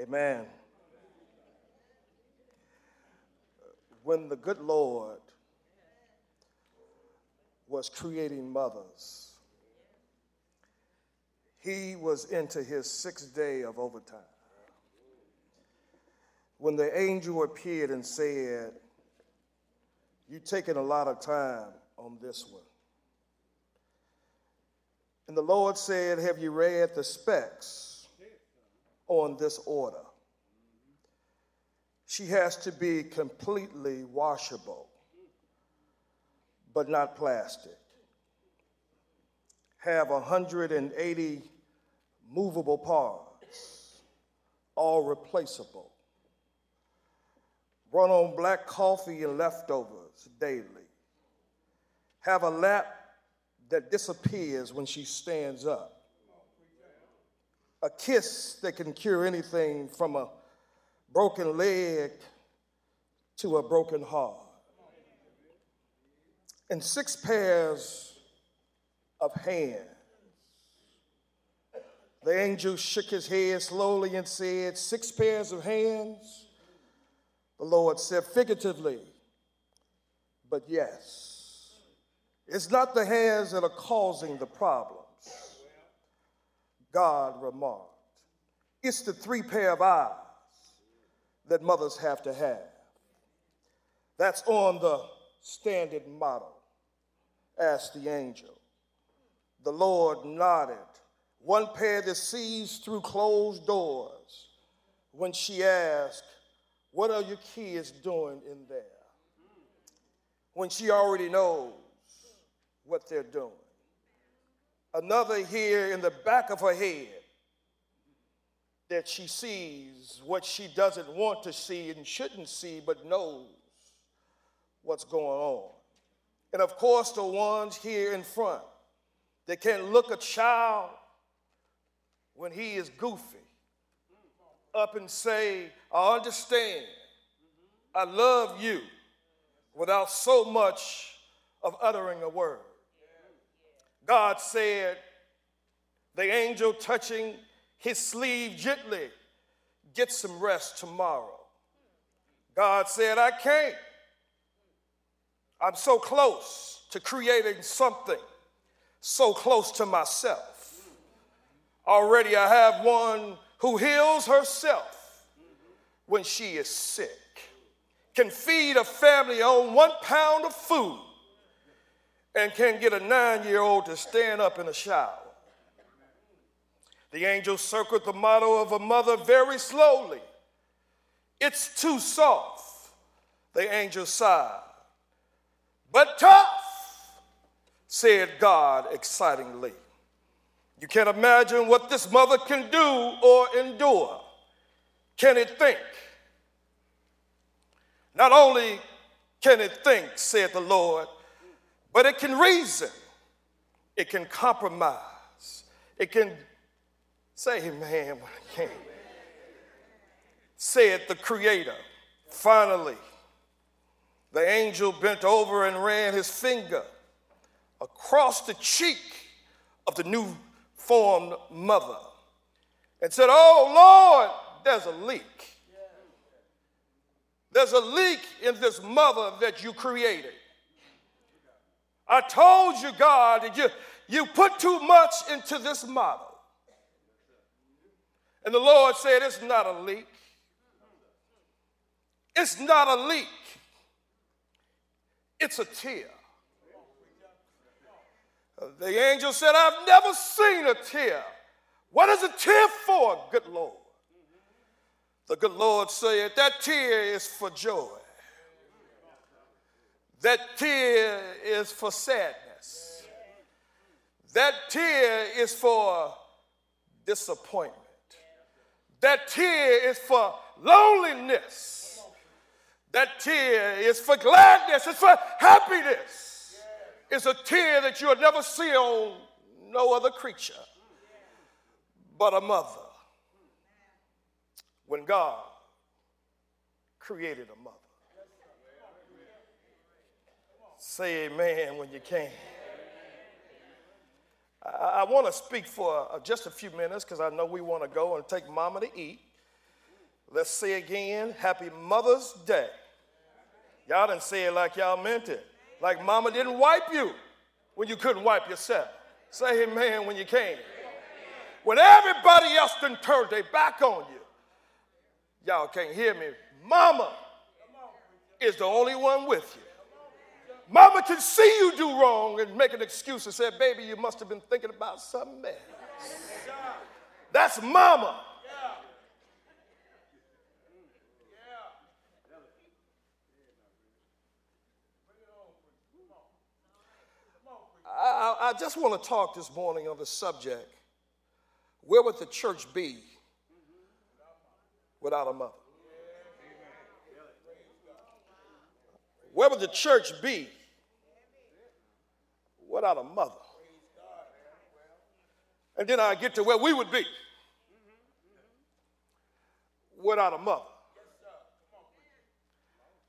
Amen. When the good Lord was creating mothers, he was into his sixth day of overtime. When the angel appeared and said, You've taken a lot of time on this one. And the Lord said, Have you read the specs on this order? She has to be completely washable, but not plastic. Have 180 movable parts, all replaceable. Run on black coffee and leftovers daily. Have a lap that disappears when she stands up. A kiss that can cure anything from a broken leg to a broken heart. And six pairs of hands. The angel shook his head slowly and said, Six pairs of hands? The Lord said, figuratively, but yes. It's not the hands that are causing the problems, God remarked. It's the three pair of eyes that mothers have to have. That's on the standard model, asked the angel. The Lord nodded. One pair that sees through closed doors when she asked, What are your kids doing in there? When she already knows what they're doing. Another here in the back of her head that she sees what she doesn't want to see and shouldn't see, but knows what's going on. And of course, the ones here in front that can look a child when he is goofy up and say, I understand, I love you, without so much of uttering a word. God said, the angel touching his sleeve gently, get some rest tomorrow. God said, I can't. I'm so close to creating something so close to myself. Already I have one who heals herself when she is sick, can feed a family on one pound of food and can get a nine year old to stand up in a shower. The angel circled the model of a mother very slowly. It's too soft, the angel sighed. But tough, said God excitingly. You can't imagine what this mother can do or endure. Can it think? Not only can it think, said the Lord, but it can reason, it can compromise, it can say amen when it can. Said the Creator. Finally, the angel bent over and ran his finger across the cheek of the new formed mother and said, Oh Lord, there's a leak. There's a leak in this mother that you created. I told you, God, that you, you put too much into this model. And the Lord said, It's not a leak. It's not a leak. It's a tear. The angel said, I've never seen a tear. What is a tear for, good Lord? The good Lord said, That tear is for joy. That tear is for sadness. That tear is for disappointment. That tear is for loneliness. That tear is for gladness. It's for happiness. It's a tear that you'll never see on no other creature but a mother. When God created a mother. Say amen when you can. I, I want to speak for uh, just a few minutes because I know we want to go and take mama to eat. Let's say again, Happy Mother's Day. Y'all didn't say it like y'all meant it. Like mama didn't wipe you when you couldn't wipe yourself. Say amen when you can. When everybody else done turned their back on you. Y'all can't hear me. Mama is the only one with you. Mama can see you do wrong and make an excuse and say, baby, you must have been thinking about something else. That's mama. I, I just want to talk this morning on the subject where would the church be without a mother? Where would the church be without a mother? And then I get to where we would be without a mother.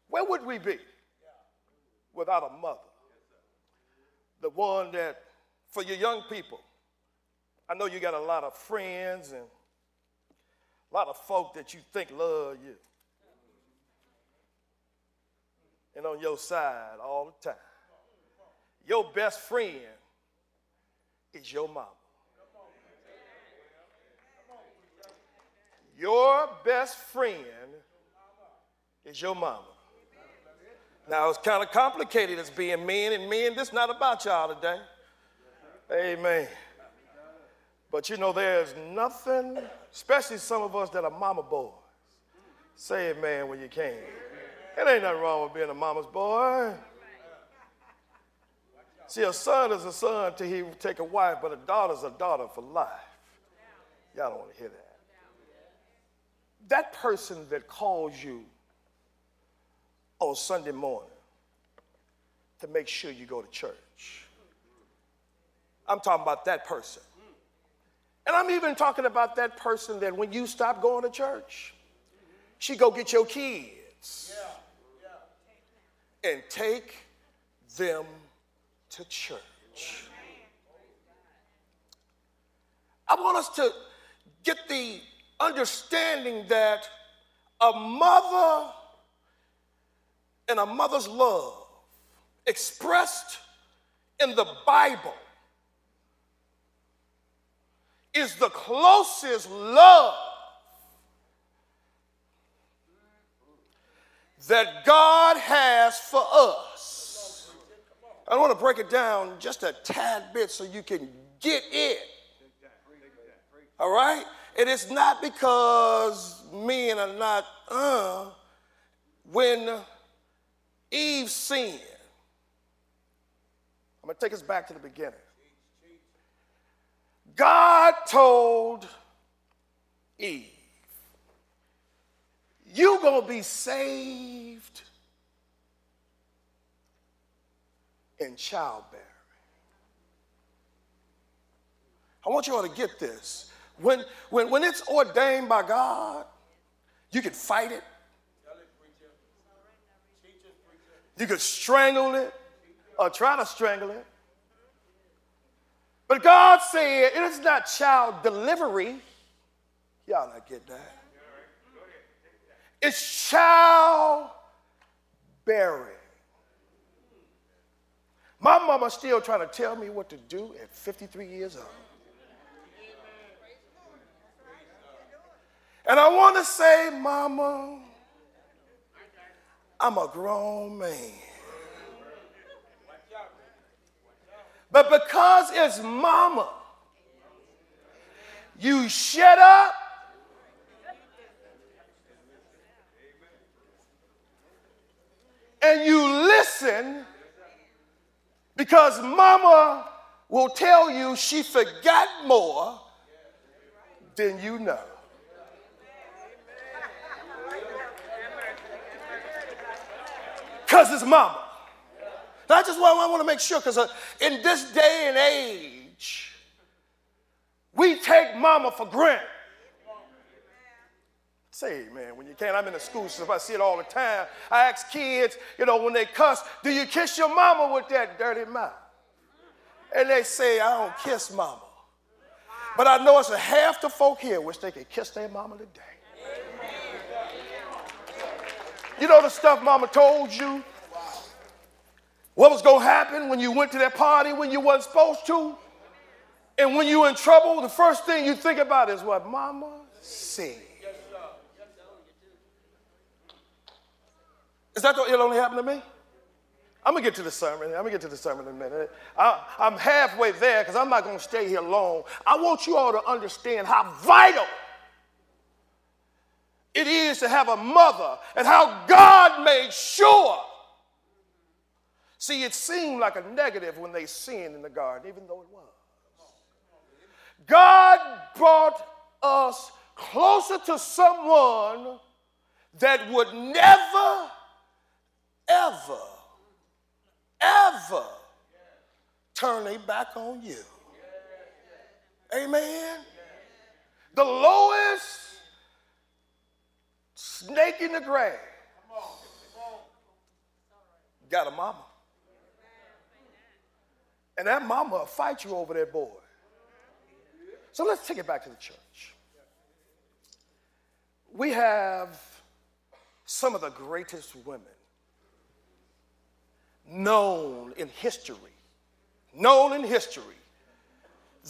Where would we be without a mother? the one that, for your young people, I know you got a lot of friends and a lot of folk that you think love you. And on your side all the time. Your best friend is your mama. Your best friend is your mama. Now, it's kind of complicated as being men, and men, this is not about y'all today. Amen. But you know, there's nothing, especially some of us that are mama boys. Say man, when you can. It ain't nothing wrong with being a mama's boy. See, a son is a son till he take a wife, but a daughter's a daughter for life. Y'all don't want to hear that. That person that calls you on Sunday morning to make sure you go to church. I'm talking about that person. And I'm even talking about that person that when you stop going to church, she go get your kids and take them to church. I want us to get the understanding that a mother and a mother's love expressed in the Bible is the closest love that God has for us. I want to break it down just a tad bit so you can get it. All right? It is not because men are not, uh, when Eve sinned. I'm going to take us back to the beginning. God told Eve, You're going to be saved in childbearing. I want you all to get this. When, when, when it's ordained by God, you can fight it, You could strangle it or try to strangle it. But God said it is not child delivery. Y'all not get that. It's child bearing. My mama still trying to tell me what to do at 53 years old. And I want to say, Mama, I'm a grown man. But because it's mama, you shut up. And you listen because mama will tell you she forgot more than you know. because it's mama. That's just why I want to make sure, because uh, in this day and age, we take mama for granted. Say, man, when you can. I'm in the school system, I see it all the time. I ask kids, you know, when they cuss, do you kiss your mama with that dirty mouth? And they say, I don't kiss mama. But I know it's a half the folk here wish they could kiss their mama today. You know the stuff mama told you? What was going to happen when you went to that party when you wasn't supposed to? And when you're in trouble, the first thing you think about is what mama said. Is that what it only happened to me? I'm gonna get to the sermon. I'm gonna get to the sermon in a minute. I, am halfway there because I'm not gonna stay here long. I want you all to understand how vital it is to have a mother and how God made sure. See, it seemed like a negative when they sinned in the garden, even though it was. God brought us closer to someone that would never, ever ever turn their back on you. Amen. The lowest snake in the grass got a mama. And that mama will fight you over that boy. So let's take it back to the church. We have some of the greatest women known in history, known in history,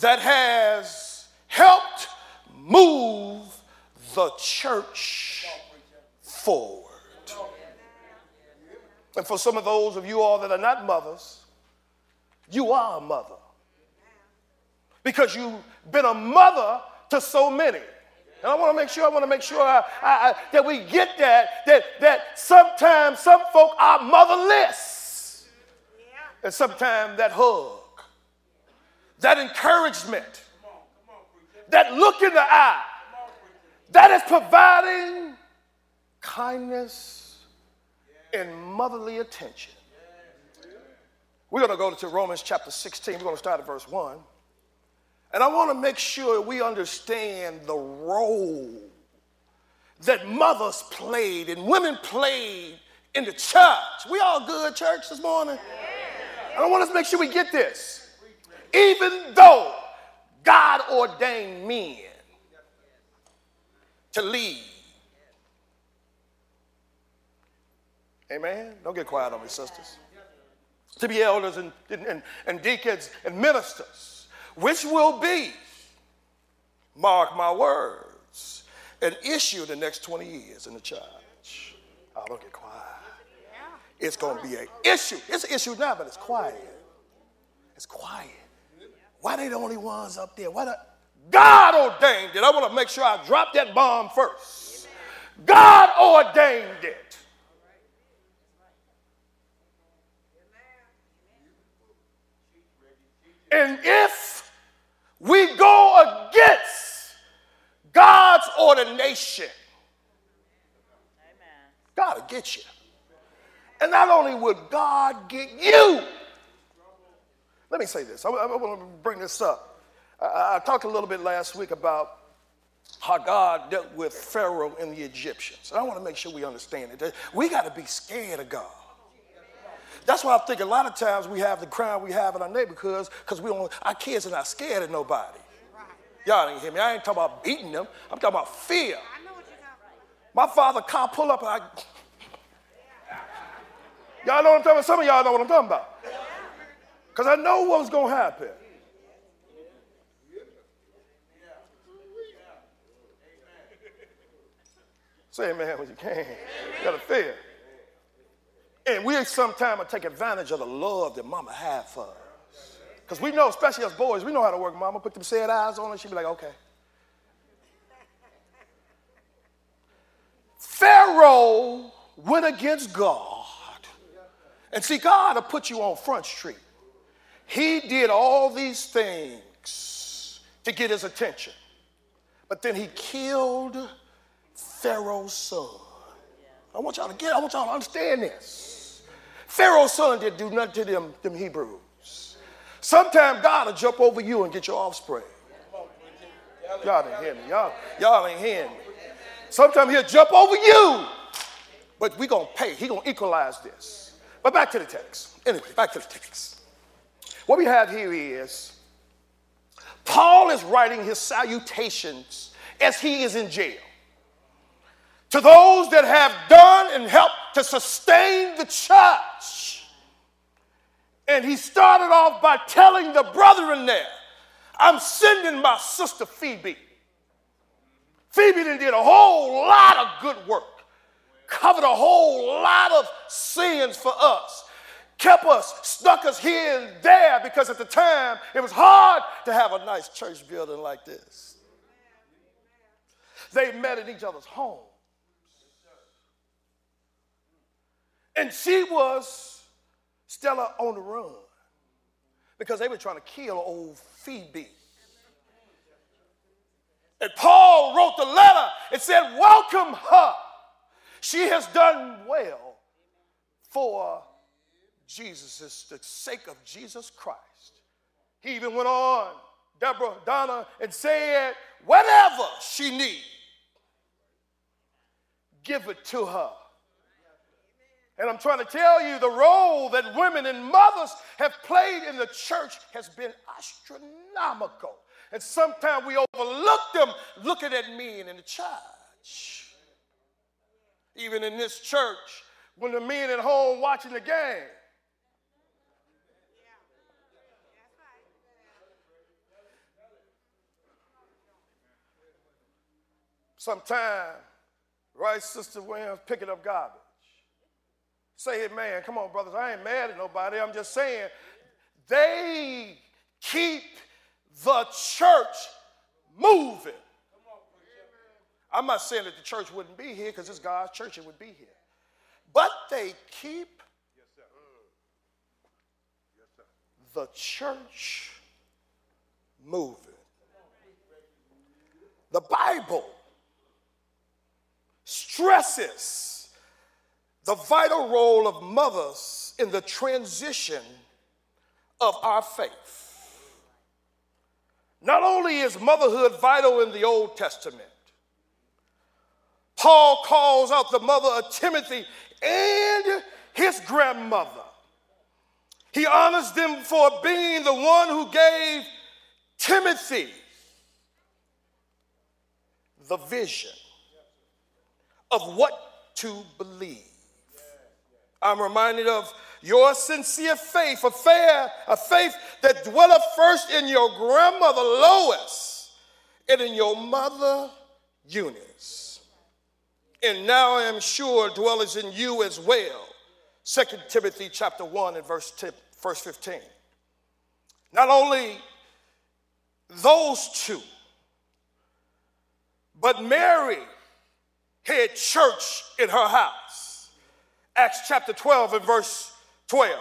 that has helped move the church forward. And for some of those of you all that are not mothers, you are a mother. Because you've been a mother to so many. And I want to make sure, I want to make sure I, I, I, that we get that, that, that sometimes some folk are motherless. And sometimes that hug, that encouragement, that look in the eye, that is providing kindness and motherly attention. We're going to go to Romans chapter 16. We're going to start at verse 1. And I want to make sure we understand the role that mothers played and women played in the church. We all good, church, this morning? I want us to make sure we get this. Even though God ordained men to lead. Amen. Don't get quiet on me, sisters. To be elders and, and, and deacons and ministers, which will be, mark my words, an issue the next 20 years in the church. Oh, don't get quiet it's going to be an issue. It's an issue now, but it's quiet. It's quiet. Why they the only ones up there? Why the, God ordained it. I want to make sure I drop that bomb first. God ordained it. And if we go against God's ordination, God will get you. And not only would God get you, let me say this. I, I, I want to bring this up. I, I talked a little bit last week about how God dealt with Pharaoh and the Egyptians. And I want to make sure we understand it. We got to be scared of God. That's why I think a lot of times we have the crime we have in our neighborhoods because we don't, our kids are not scared of nobody. Y'all didn't hear me. I ain't talking about beating them. I'm talking about fear. My father car pull up and I Y'all know what I'm talking about? Some of y'all know what I'm talking about. Because I know what was going to happen. Say amen when you can. You got to fear. And we sometimes take advantage of the love that mama had for us. Because we know, especially as boys, we know how to work mama. Put them sad eyes on her, she'd be like, okay. Pharaoh went against God and see, God will put you on Front Street. He did all these things to get his attention. But then he killed Pharaoh's son. I want y'all to get, I want y'all to understand this. Pharaoh's son didn't do nothing to them, them Hebrews. Sometimes God will jump over you and get your offspring. Y'all didn't hear me. Y'all, y'all ain't hearing me. Sometimes he'll jump over you, but we gonna pay. He gonna equalize this. But back to the text. Anyway, back to the text. What we have here is Paul is writing his salutations as he is in jail. To those that have done and helped to sustain the church. And he started off by telling the brethren there, I'm sending my sister Phoebe. Phoebe did a whole lot of good work, covered a whole lot of sins for us, kept us, stuck us here and there because at the time it was hard to have a nice church building like this. They met in each other's homes. And she was Stella on the run because they were trying to kill old Phoebe. And Paul wrote the letter and said, Welcome her. She has done well for Jesus, the sake of Jesus Christ. He even went on, Deborah, Donna, and said, Whatever she needs, give it to her. And I'm trying to tell you the role that women and mothers have played in the church has been astronomical. And sometimes we overlook them looking at men in the church. Even in this church, when the men at home watching the game, Sometimes, right, Sister Williams, picking up garbage. Say it, man. Come on, brothers. I ain't mad at nobody. I'm just saying they keep the church moving. I'm not saying that the church wouldn't be here because it's God's church, it would be here. But they keep the church moving. The Bible stresses the vital role of mothers in the transition of our faith. Not only is motherhood vital in the Old Testament, Paul calls out the mother of Timothy and his grandmother. He honors them for being the one who gave Timothy the vision of what to believe. I'm reminded of your sincere faith, a, a faith that dwelleth first in your grandmother Lois and in your mother Eunice. And now I am sure dwelleth in you as well. 2 Timothy chapter 1 and verse, 10, verse 15. Not only those two, but Mary had church in her house. Acts chapter 12 and verse 12.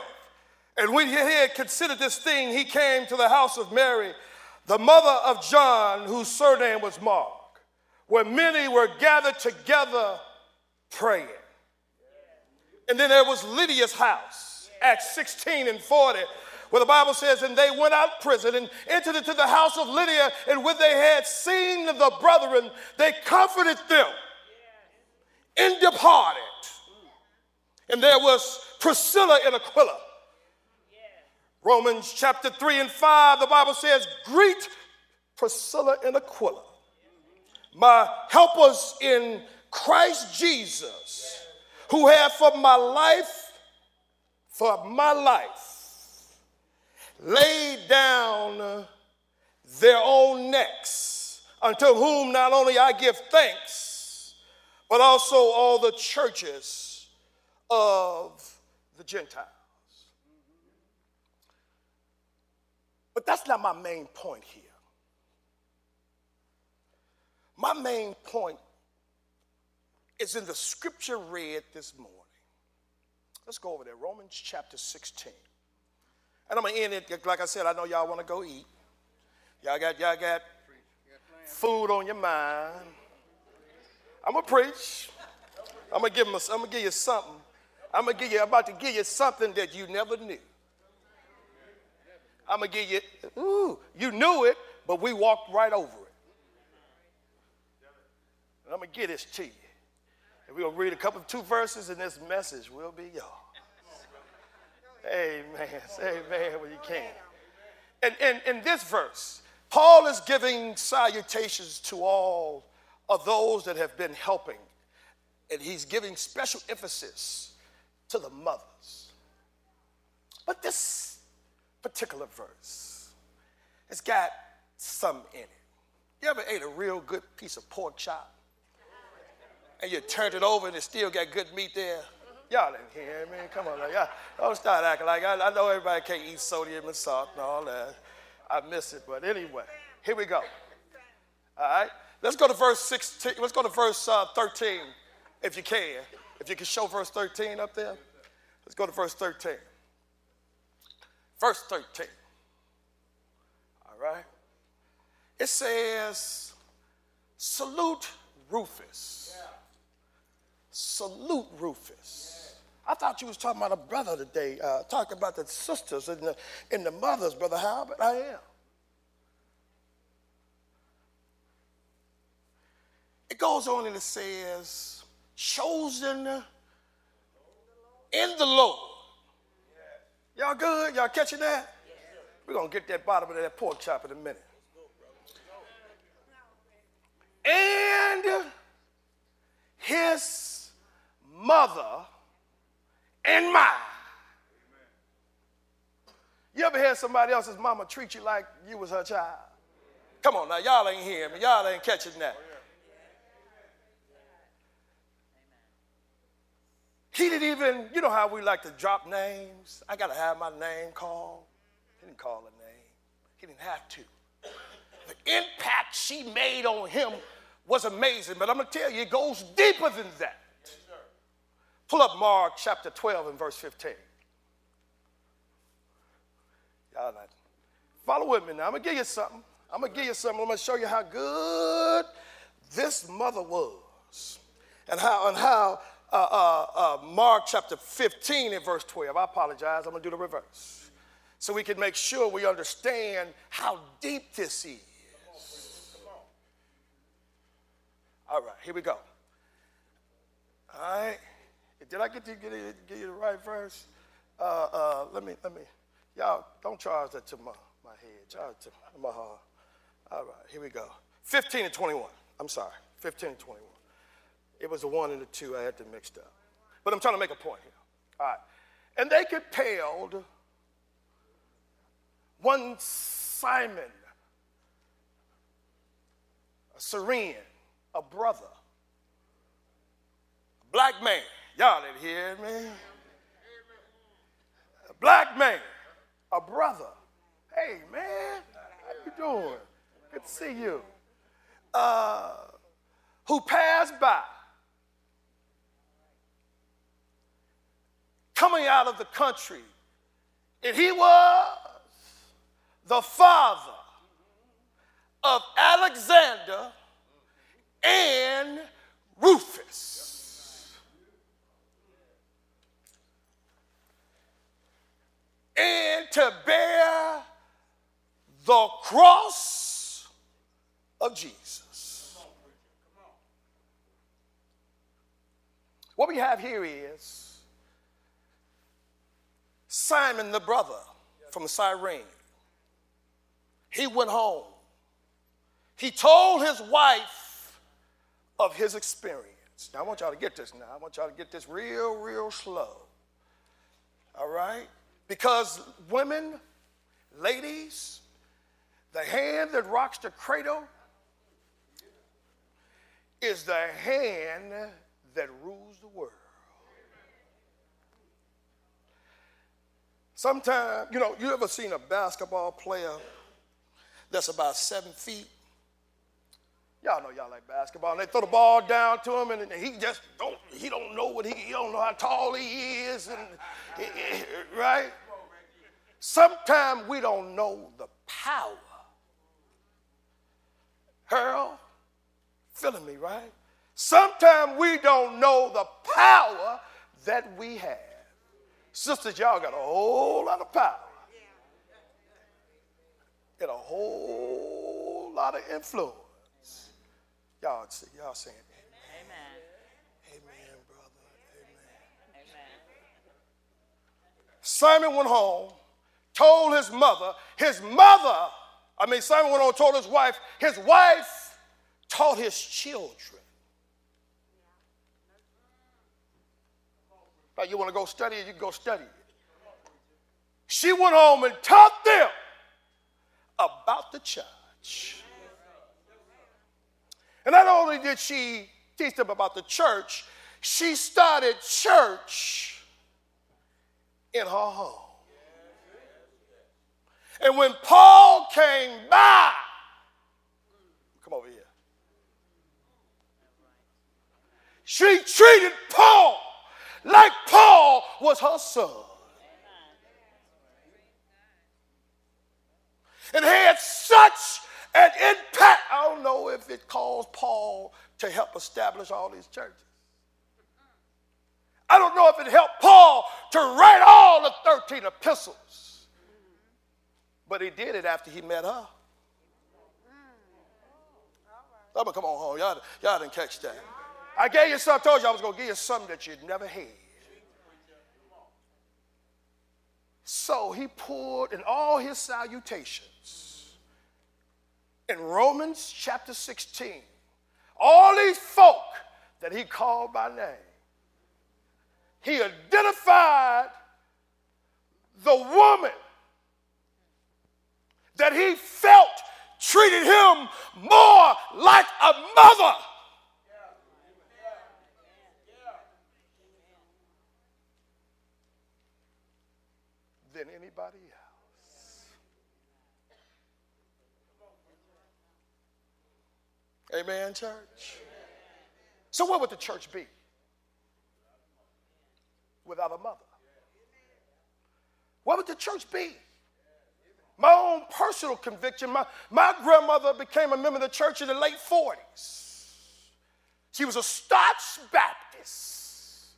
And when he had considered this thing, he came to the house of Mary, the mother of John, whose surname was Mark, where many were gathered together praying. And then there was Lydia's house, Acts 16 and 40, where the Bible says, And they went out of prison and entered into the house of Lydia, and when they had seen the brethren, they comforted them and departed. And there was Priscilla and Aquila. Romans chapter 3 and 5, the Bible says, Greet Priscilla and Aquila, my helpers in Christ Jesus, who have for my life, for my life, laid down their own necks, unto whom not only I give thanks, but also all the churches of the Gentiles. But that's not my main point here. My main point is in the scripture read this morning. Let's go over there, Romans chapter 16. And I'm gonna end it, like I said, I know y'all wanna go eat. Y'all got, y'all got food on your mind. I'm gonna preach. I'm gonna give, a, I'm gonna give you something I'm gonna give you, about to give you something that you never knew. I'm gonna give you, ooh, you knew it, but we walked right over it. And I'm gonna give this to you. And we're gonna read a couple of two verses, and this message will be yours. Amen. Say amen when you can. And in this verse, Paul is giving salutations to all of those that have been helping and he's giving special emphasis to the mothers. But this particular verse has got some in it. You ever ate a real good piece of pork chop? And you turned it over and it still got good meat there? Y'all didn't hear me. Come on, y'all. Don't start acting like I, I know everybody can't eat sodium and salt and all that. I miss it, but anyway, here we go. All right, let's go to verse 16. Let's go to verse uh, 13, if you can. If you can show verse 13 up there. Let's go to verse 13. Verse 13. All right. It says, Salute Rufus. Salute Rufus. I thought you was talking about a brother today, uh, talking about the sisters and the, and the mothers, Brother but I am. It goes on and it says, chosen in the Lord. Y'all good? Y'all catching that? We're going to get that bottom of that pork chop in a minute. And his mother and mine. You ever had somebody else's mama treat you like you was her child? Come on now, y'all ain't hearing me. Y'all ain't catching that. He didn't even, you know how we like to drop names? I got to have my name called. He didn't call a name, he didn't have to. The impact she made on him was amazing, but I'm going to tell you, it goes deeper than that. Pull up Mark chapter 12 and verse 15. Y'all not. Follow with me now. I'm going to give you something. I'm going to give you something. I'm going to show you how good this mother was and how, and how uh, uh, uh, Mark chapter 15 and verse 12. I apologize. I'm going to do the reverse. So we can make sure we understand how deep this is. All right, here we go. All right. Did I get to get, you, get you the right verse? Uh, uh, let me, let me. Y'all, don't charge that to my, my head. Charge it to my heart. All right, here we go. 15 and 21. I'm sorry, 15 and 21. It was the one and the two I had to mixed up. But I'm trying to make a point here. All right. And they compelled one Simon, a Cyrenian, a brother, a black man. Y'all didn't hear me. A black man, a brother. Hey, man, how you doing? Good to see you. Uh, who passed by coming out of the country. And he was the father of Alexander and Rufus. And to bear the cross of Jesus. What we have here is Simon, the brother from Cyrene, he went home. He told his wife of his experience. Now, I want y'all to get this now. I want y'all to get this real, real slow. All right? Because women, ladies, the hand that rocks the cradle is the hand that rules the world. Sometimes, you know, you ever seen a basketball player that's about seven feet? Y'all know y'all like basketball. And they throw the ball down to him, and he just don't. He don't know what he. He don't know how tall he is, and right. Sometimes we don't know the power. Harold, feeling me, right? Sometimes we don't know the power that we have. Sisters, y'all got a whole lot of power and a whole lot of influence. Y'all, see, y'all saying amen. Amen, brother. Amen. amen. Simon went home, told his mother, his mother, I mean, Simon went home, told his wife, his wife taught his children. Like you want to go study it, you can go study it. She went home and taught them about the church. Only did she teach them about the church, she started church in her home. And when Paul came by, come over here. She treated Paul like Paul was her son. And had such an impact. I don't know if it caused Paul to help establish all these churches. I don't know if it helped Paul to write all the 13 epistles. But he did it after he met her. I'm gonna come on home. Y'all, y'all didn't catch that. I gave you something, I told you I was gonna give you something that you'd never had. So he poured in all his salutations in Romans chapter 16. All these folk that he called by name, he identified the woman that he felt treated him more like a mother. Than anybody else. Amen, church. So, what would the church be without a mother? What would the church be? My own personal conviction, my, my grandmother became a member of the church in the late 40s. She was a Scotch Baptist.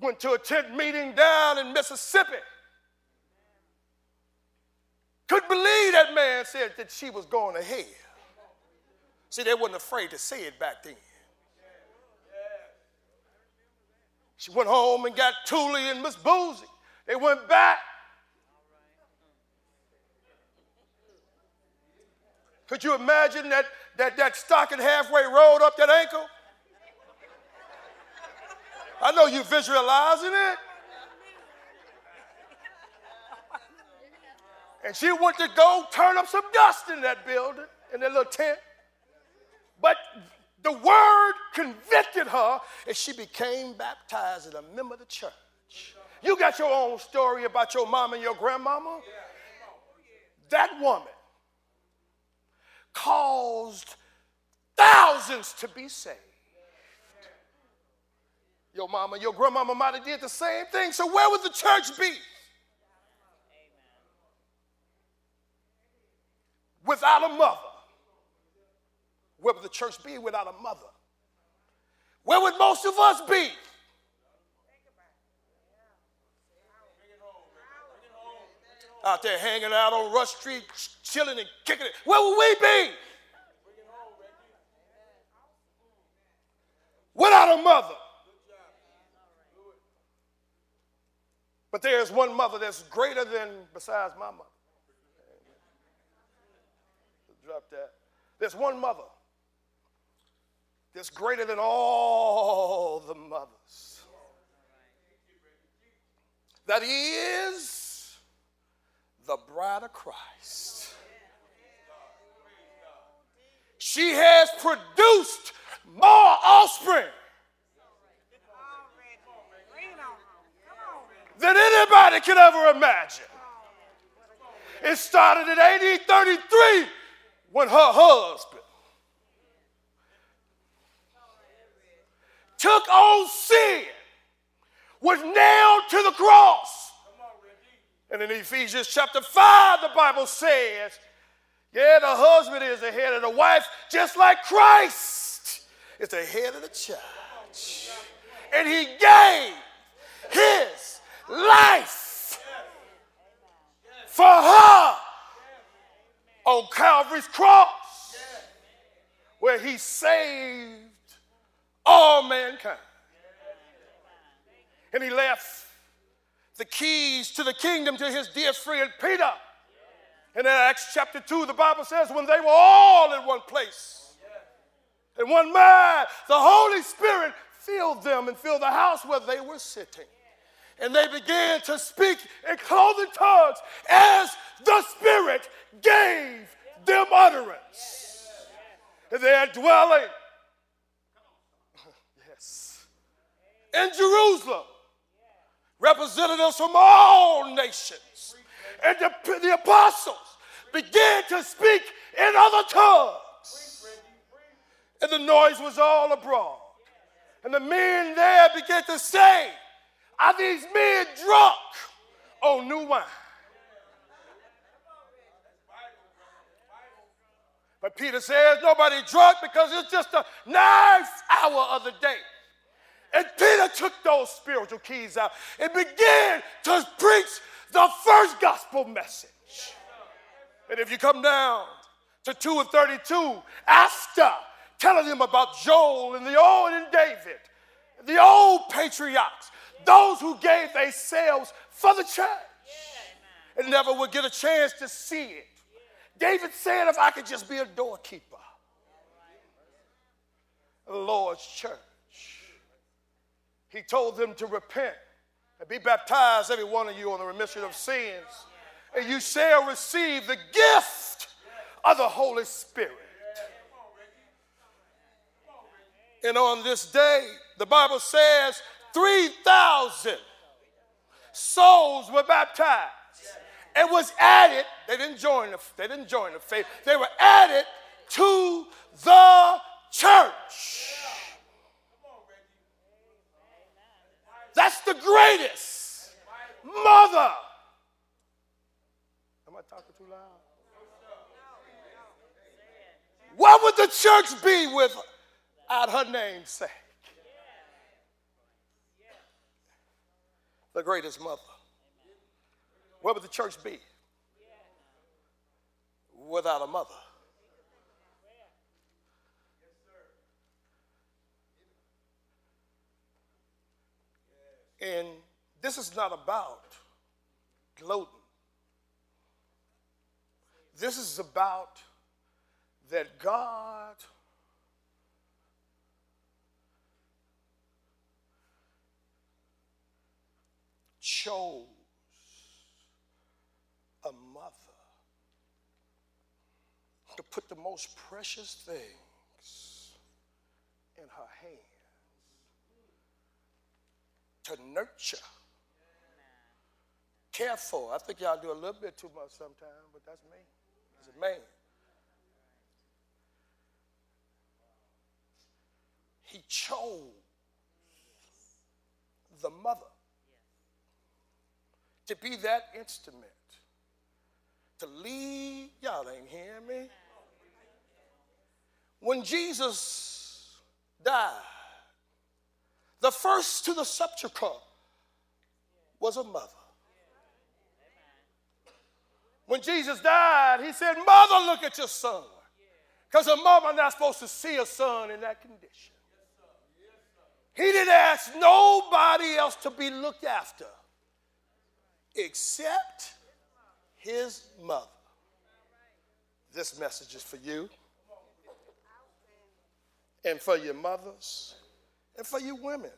Went to a tent meeting down in Mississippi. Couldn't believe that man said that she was going to hell. See, they wasn't afraid to say it back then. She went home and got Thule and Miss Boozy. They went back. Could you imagine that, that, that stocking halfway rolled up that ankle? I know you visualizing it. And she went to go turn up some dust in that building, in that little tent. But the word convicted her and she became baptized and a member of the church. You got your own story about your mom and your grandmama. That woman caused thousands to be saved. Your mama, your grandmama might have did the same thing. So where would the church be? Without a mother. Where would the church be without a mother? Where would most of us be? Out there hanging out on Rush Street, chilling and kicking it. Where would we be? Without a mother. But there's one mother that's greater than besides my mother. Drop that. There's one mother that's greater than all the mothers. That is the bride of Christ. She has produced more offspring than anybody could ever imagine. It started in AD 33 when her husband took on sin, was nailed to the cross. And in Ephesians chapter 5, the Bible says, yeah, the husband is the head of the wife, just like Christ is the head of the church. And he gave his life for her on Calvary's cross, where he saved all mankind. And he left the keys to the kingdom to his dear friend Peter. And in Acts chapter 2, the Bible says, when they were all in one place, in one mind, the Holy Spirit filled them and filled the house where they were sitting. And they began to speak in clothing tongues as the Spirit gave them utterance. And they are dwelling, in Jerusalem, representatives from all nations. And the, the apostles began to speak in other tongues. And the noise was all abroad. And the men there began to say, Are these men drunk on new wine? But Peter says, Nobody drunk because it's just the ninth hour of the day. And Peter took those spiritual keys out and began to preach the first gospel message. And if you come down to 2 and 32, after telling them about Joel and the old and David, the old patriarchs, those who gave themselves for the church and never would get a chance to see it. David said, if I could just be a doorkeeper the Lord's church, he told them to repent and be baptized, every one of you, on the remission of sins, and you shall receive the gift of the Holy Spirit. And on this day, the Bible says 3,000 souls were baptized and was added, they didn't join the, they didn't join the faith, they were added to the church. That's the greatest mother. Am I talking too loud? What would the church be without her namesake? The greatest mother. Where would the church be without a mother? And this is not about gloating. This is about that God chose a mother to put the most precious things in her hands to nurture, care for. I think y'all do a little bit too much sometimes, but that's me. As a man. He chose the mother to be that instrument to lead. Y'all ain't hearing me. When Jesus died, the first to the sepulchre was a mother. When Jesus died, he said, Mother, look at your son. Because a mother not supposed to see a son in that condition. He didn't ask nobody else to be looked after except his mother. This message is for you and for your mothers and for you women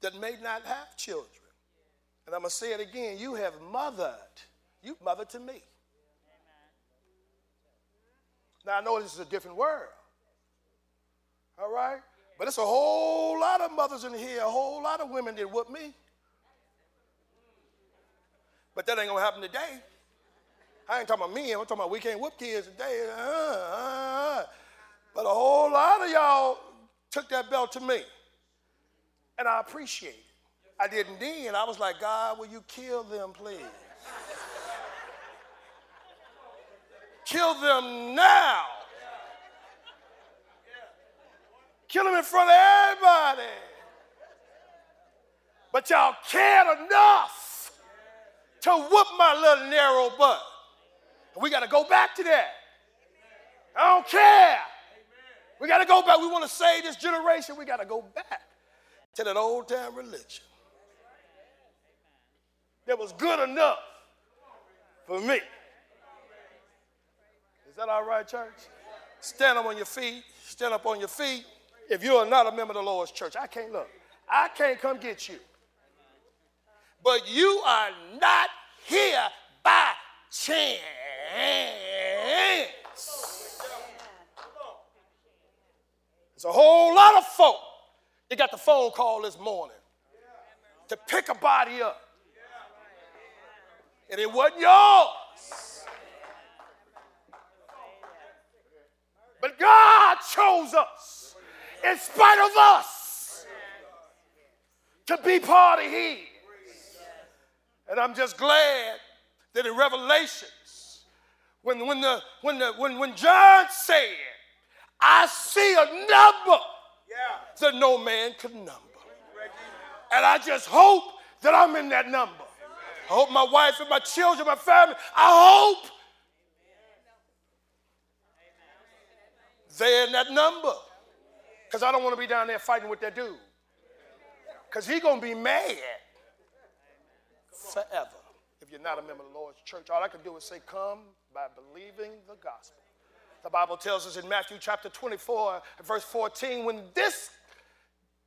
that may not have children. And I'm going to say it again you have mothered, you mothered to me. Now, I know this is a different world. All right? But it's a whole lot of mothers in here, a whole lot of women that whoop me. But that ain't gonna happen today. I ain't talking about me, I'm talking about we can't whoop kids today. Uh, uh, uh. But a whole lot of y'all took that belt to me. And I appreciate it. I didn't then. I was like, God, will you kill them, please? kill them now. Kill them in front of everybody. But y'all cared enough to whoop my little narrow butt. And we got to go back to that. I don't care. We got to go back. We want to save this generation. We got to go back to that old time religion that was good enough for me. Is that all right, church? Stand up on your feet. Stand up on your feet. If you are not a member of the Lord's church, I can't look. I can't come get you. But you are not here by chance. There's a whole lot of folk that got the phone call this morning to pick a body up. And it wasn't yours. But God chose us in spite of us to be part of His. And I'm just glad that in Revelations, when, when, the, when, the, when, when John said, I see a number that no man could number. And I just hope that I'm in that number. I hope my wife and my children, my family, I hope they're in that number. Because I don't want to be down there fighting with that dude. Because he's going to be mad forever. If you're not a member of the Lord's church, all I can do is say, Come by believing the gospel. The Bible tells us in Matthew chapter 24, verse 14, when this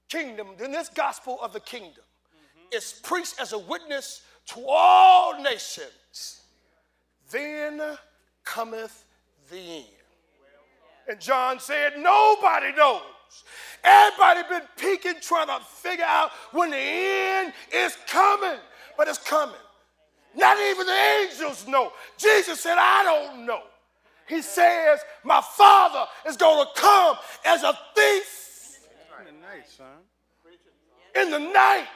kingdom, when this gospel of the kingdom mm-hmm. is preached as a witness to all nations, then cometh the end. And John said, Nobody knows. Everybody been peeking, trying to figure out when the end is coming, but it's coming. Not even the angels know. Jesus said, I don't know. He says, My Father is going to come as a thief in the night, son. In the night.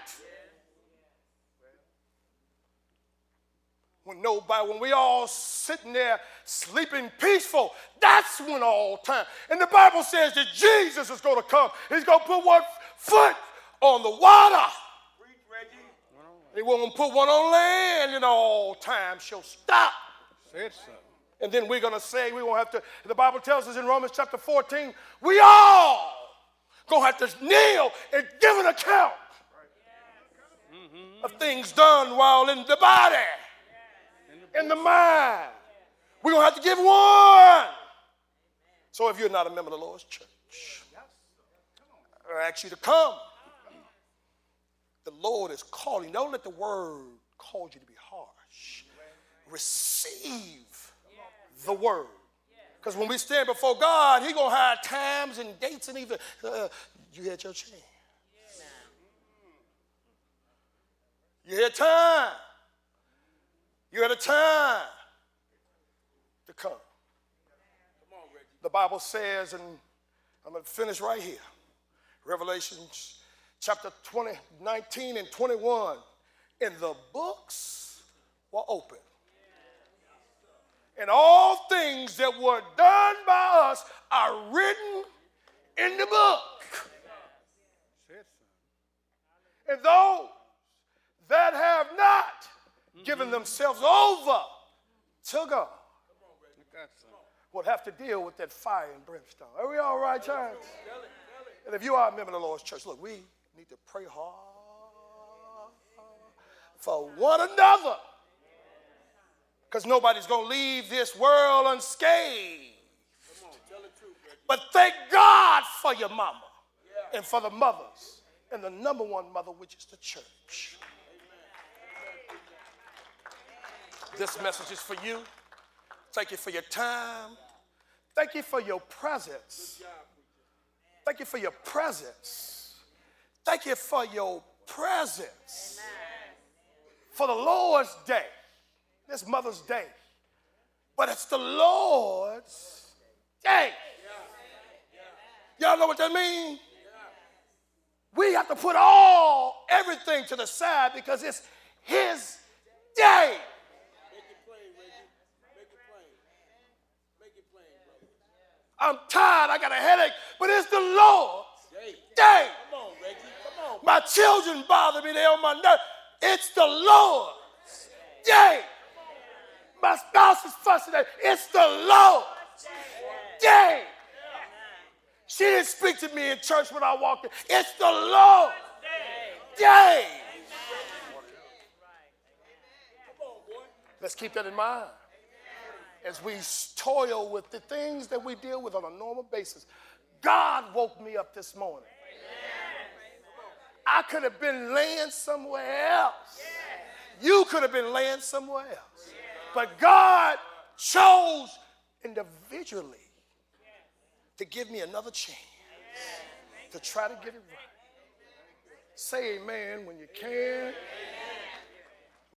When nobody, when we all sitting there sleeping peaceful, that's when all time. And the Bible says that Jesus is going to come. He's going to put one foot on the water. He won't put one on land and all time shall stop. Said so. And then we're going to say, we won't have to, the Bible tells us in Romans chapter 14, we all going to have to kneel and give an account of things done while in the body, in the mind. We're going to have to give one. So if you're not a member of the Lord's church, I ask you to come. The Lord is calling. Don't let the word cause you to be harsh. Receive the word. Because when we stand before God, He gonna have times and dates and even uh, you had your chance. You had time. You had a time to come. The Bible says, and I'm gonna finish right here. Revelations chapter 20, 19 and 21. And the books were open and all things that were done by us are written in the book. And those that have not given themselves over to God will have to deal with that fire and brimstone. Are we all right, church? And if you are a member of the Lord's church, look, we need to pray hard for one another because nobody's going to leave this world unscathed. but thank God for your mama and for the mothers and the number one mother, which is the church. This message is for you. Thank you for your time. Thank you for your presence. Thank you for your presence. Thank you for your presence. For the Lord's day. This Mother's Day. But it's the Lord's day. Y'all know what that means? We have to put all, everything to the side because it's His day. I'm tired, I got a headache, but it's the Lord's day. My children bother me, they're on my nerves. It's the Lord's day. My spouse is frustrated. It's the Lord. Day. She didn't speak to me in church when I walked in. It's the Lord. Day. Let's keep that in mind as we toil with the things that we deal with on a normal basis. God woke me up this morning. I could have been laying somewhere else. You could have been laying somewhere else. But God chose individually to give me another chance to try to get it right. Say amen when you can.